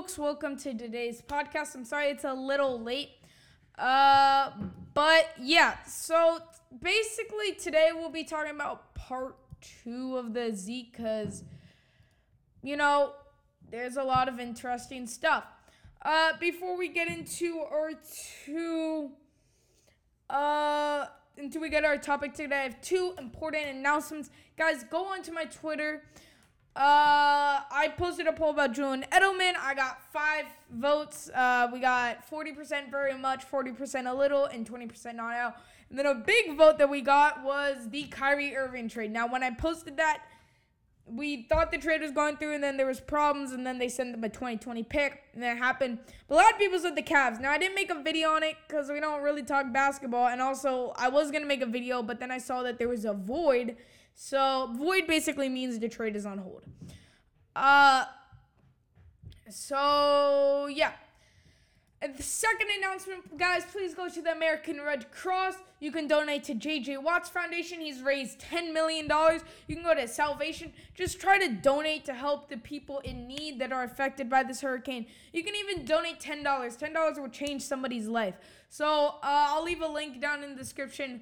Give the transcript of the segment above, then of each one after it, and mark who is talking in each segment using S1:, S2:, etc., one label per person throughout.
S1: folks? Welcome to today's podcast. I'm sorry it's a little late. Uh, but yeah, so basically today we'll be talking about part two of the Zeke because, you know, there's a lot of interesting stuff. Uh, before we get into our two, uh, until we get our topic today, I have two important announcements. Guys, go onto my Twitter. Uh, I posted a poll about Julian Edelman. I got five votes. Uh, we got 40% very much, 40% a little, and 20% not out. And then a big vote that we got was the Kyrie Irving trade. Now, when I posted that, we thought the trade was going through, and then there was problems, and then they sent them a 2020 pick, and that happened. But a lot of people said the Cavs. Now I didn't make a video on it because we don't really talk basketball, and also I was gonna make a video, but then I saw that there was a void. So void basically means Detroit is on hold. Uh. So yeah. And the second announcement, guys, please go to the American Red Cross. You can donate to JJ Watt's Foundation. He's raised $10 million. You can go to Salvation. Just try to donate to help the people in need that are affected by this hurricane. You can even donate $10. $10 will change somebody's life. So uh, I'll leave a link down in the description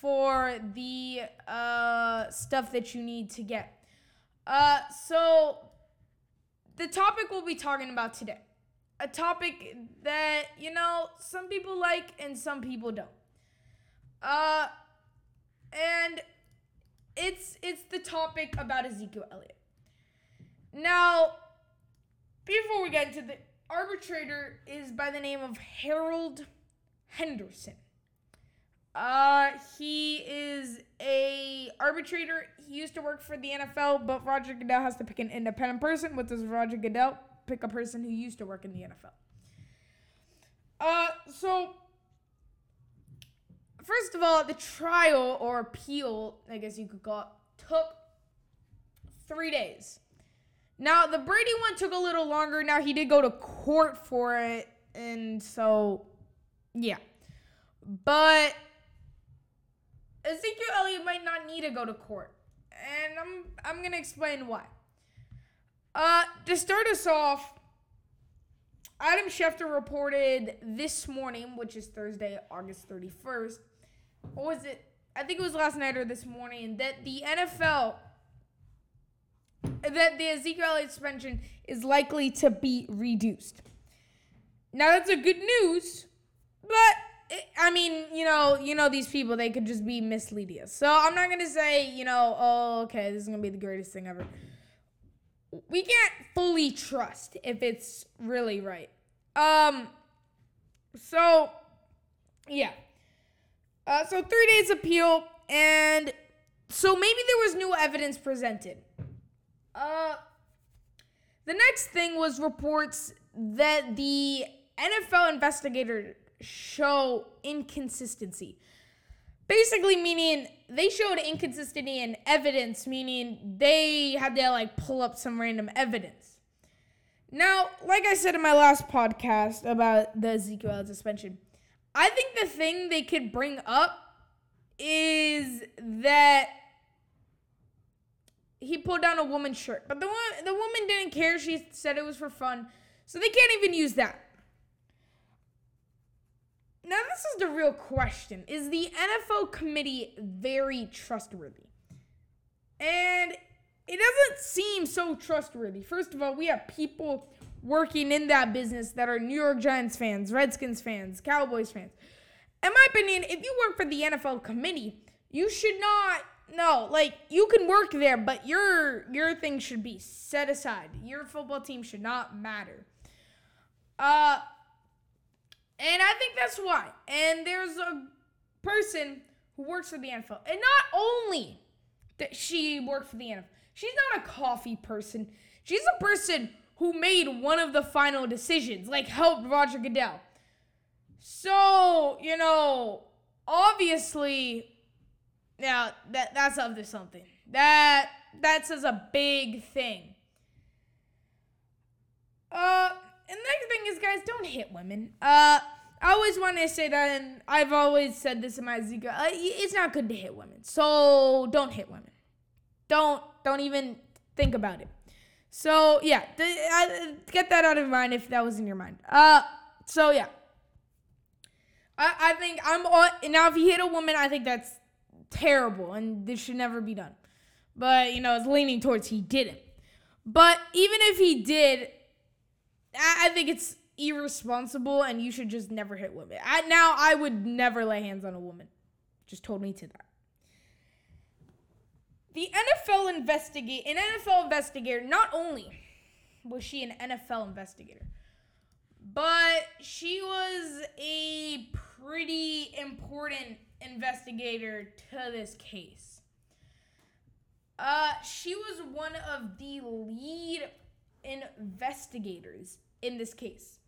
S1: for the uh, stuff that you need to get. Uh, so the topic we'll be talking about today a topic that you know some people like and some people don't. Uh, and it's it's the topic about Ezekiel Elliott. Now, before we get into the arbitrator, is by the name of Harold Henderson. Uh, he is a arbitrator. He used to work for the NFL, but Roger Goodell has to pick an independent person. What does Roger Goodell pick a person who used to work in the NFL. Uh, so first of all, the trial or appeal, I guess you could call it, took three days. Now the Brady one took a little longer. Now he did go to court for it, and so yeah, but Ezekiel Elliott might not need to go to court, and I'm I'm gonna explain why. Uh, to start us off, Adam Schefter reported this morning, which is Thursday, August 31st. What was it? I think it was last night or this morning that the NFL, that the Ezekiel Elliott suspension is likely to be reduced. Now that's a good news, but it, I mean, you know, you know these people they could just be misleading us. So I'm not gonna say, you know, oh, okay, this is gonna be the greatest thing ever we can't fully trust if it's really right. Um, so yeah. Uh, so three days appeal, and so maybe there was new evidence presented. Uh, the next thing was reports that the NFL investigator show inconsistency. Basically, meaning they showed inconsistency in evidence, meaning they had to like pull up some random evidence. Now, like I said in my last podcast about the Ezekiel suspension, I think the thing they could bring up is that he pulled down a woman's shirt, but the one the woman didn't care. She said it was for fun, so they can't even use that. Now, this is the real question Is the NFL committee very trustworthy? And it doesn't seem so trustworthy. First of all, we have people working in that business that are New York Giants fans, Redskins fans, Cowboys fans. In my opinion, if you work for the NFL committee, you should not no, like you can work there, but your your thing should be set aside. Your football team should not matter. Uh and I think that's why. And there's a person who works for the NFL. And not only that she worked for the NFL, she's not a coffee person. She's a person who made one of the final decisions, like helped Roger Goodell. So, you know, obviously, now that that's up to something. That that says a big thing. Uh and the next thing is, guys, don't hit women. Uh, I always want to say that, and I've always said this in my Zika. Uh, it's not good to hit women, so don't hit women. Don't don't even think about it. So yeah, th- I, get that out of mind if that was in your mind. Uh, so yeah, I I think I'm on now. If he hit a woman, I think that's terrible, and this should never be done. But you know, it's leaning towards he didn't. But even if he did, I, think it's irresponsible, and you should just never hit women. I, now, I would never lay hands on a woman. Just told me to that. The NFL investigate an NFL investigator. Not only was she an NFL investigator, but she was a pretty important investigator to this case. Uh, she was one of the lead investigators in this case.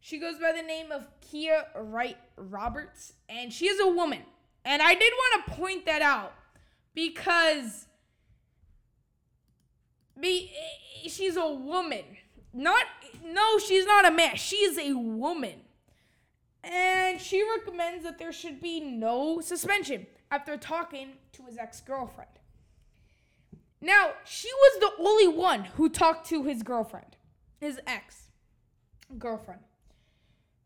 S1: She goes by the name of Kia Wright Roberts, and she is a woman. And I did want to point that out because be, she's a woman. Not no, she's not a man. She is a woman. And she recommends that there should be no suspension after talking to his ex-girlfriend. Now, she was the only one who talked to his girlfriend, his ex girlfriend.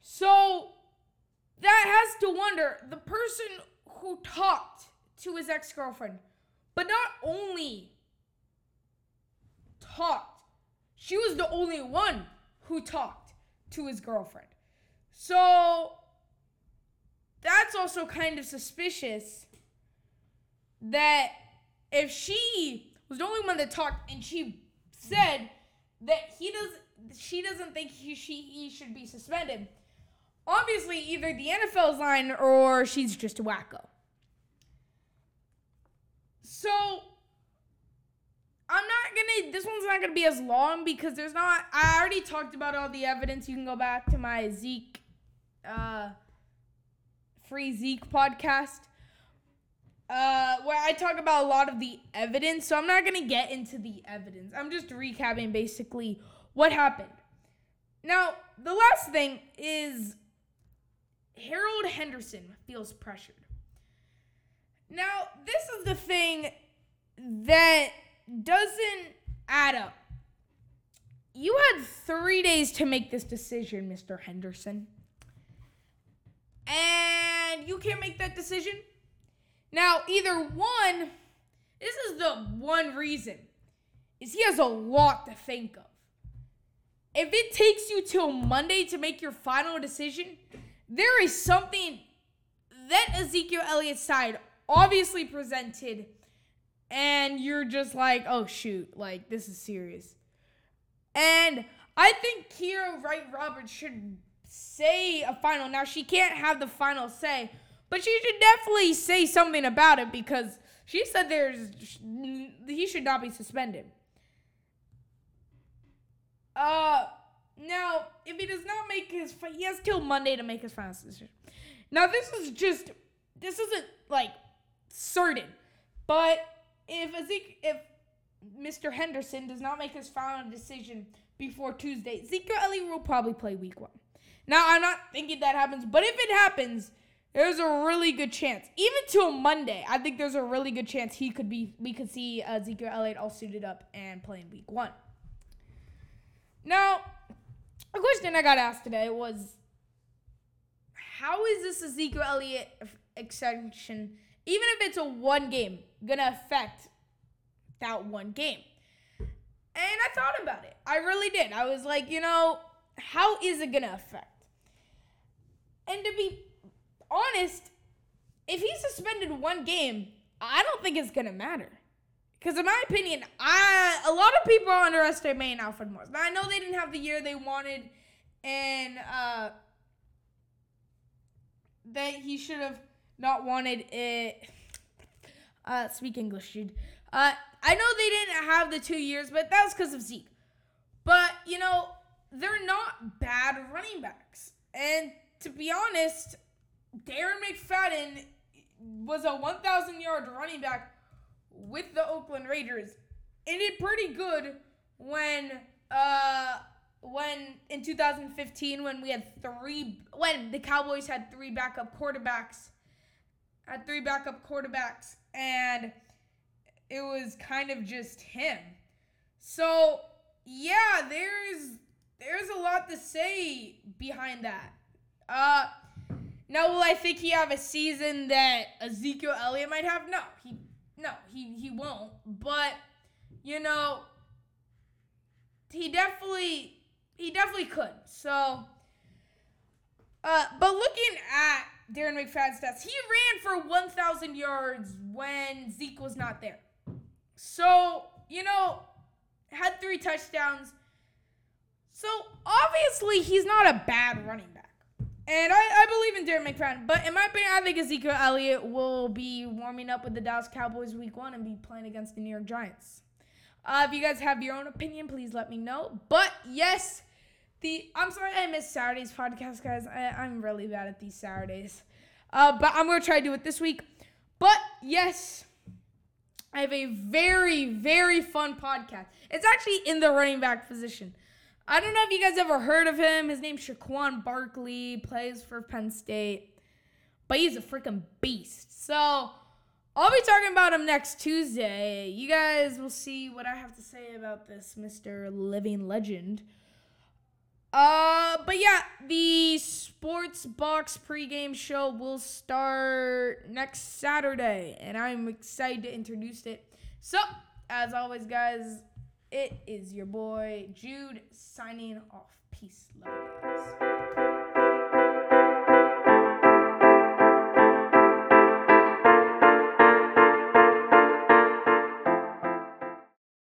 S1: So that has to wonder the person who talked to his ex girlfriend, but not only talked, she was the only one who talked to his girlfriend. So that's also kind of suspicious that if she was the only one that talked and she said that he does she doesn't think he, she he should be suspended obviously either the NFL's lying or she's just a wacko. So I'm not gonna. This one's not gonna be as long because there's not. I already talked about all the evidence. You can go back to my Zeke, uh, free Zeke podcast, uh, where I talk about a lot of the evidence. So I'm not gonna get into the evidence. I'm just recapping basically what happened. Now, the last thing is Harold Henderson feels pressured. Now, this is the thing that doesn't add up. You had three days to make this decision, Mr. Henderson. And you can't make that decision? Now, either one, this is the one reason, is he has a lot to think of. If it takes you till Monday to make your final decision, there is something that Ezekiel Elliott's side obviously presented, and you're just like, oh shoot, like this is serious. And I think Kia Wright Roberts should say a final. Now she can't have the final say, but she should definitely say something about it because she said there's he should not be suspended. Uh now, if he does not make his, he has till Monday to make his final decision. Now, this is just, this isn't like certain, but if Ezekiel, if Mr. Henderson does not make his final decision before Tuesday, Ezekiel Elliott will probably play Week One. Now, I'm not thinking that happens, but if it happens, there's a really good chance, even till Monday. I think there's a really good chance he could be. We could see Ezekiel Elliott all suited up and playing Week One. A question I got asked today was how is this Ezekiel Elliott extension, even if it's a one game, gonna affect that one game? And I thought about it. I really did. I was like, you know, how is it gonna affect? And to be honest, if he's suspended one game, I don't think it's gonna matter. Because in my opinion, I a lot of people are underestimating Alfred Morris. Now I know they didn't have the year they wanted, and uh, that he should have not wanted it. Uh, speak English, dude. Uh, I know they didn't have the two years, but that was because of Zeke. But you know, they're not bad running backs, and to be honest, Darren McFadden was a 1,000 yard running back with the Oakland Raiders. It did pretty good when uh when in 2015 when we had three when the Cowboys had three backup quarterbacks had three backup quarterbacks and it was kind of just him. So, yeah, there's there's a lot to say behind that. Uh now will I think he have a season that Ezekiel Elliott might have? No, he no, he he won't. But you know, he definitely he definitely could. So uh but looking at Darren McFadden's stats, he ran for 1,000 yards when Zeke was not there. So, you know, had three touchdowns. So obviously he's not a bad running back. And I, I believe in Darren McFadden. But in my opinion, I think Ezekiel Elliott will be warming up with the Dallas Cowboys week one and be playing against the New York Giants. Uh, if you guys have your own opinion, please let me know. But yes, the I'm sorry I missed Saturday's podcast, guys. I, I'm really bad at these Saturdays. Uh, but I'm gonna try to do it this week. But yes, I have a very, very fun podcast. It's actually in the running back position. I don't know if you guys ever heard of him. His name's Saquon Barkley, plays for Penn State. But he's a freaking beast. So I'll be talking about him next Tuesday. You guys will see what I have to say about this Mr. Living Legend. Uh, but yeah, the Sports Box pregame show will start next Saturday, and I'm excited to introduce it. So, as always, guys, it is your boy Jude signing off. Peace, love, guys.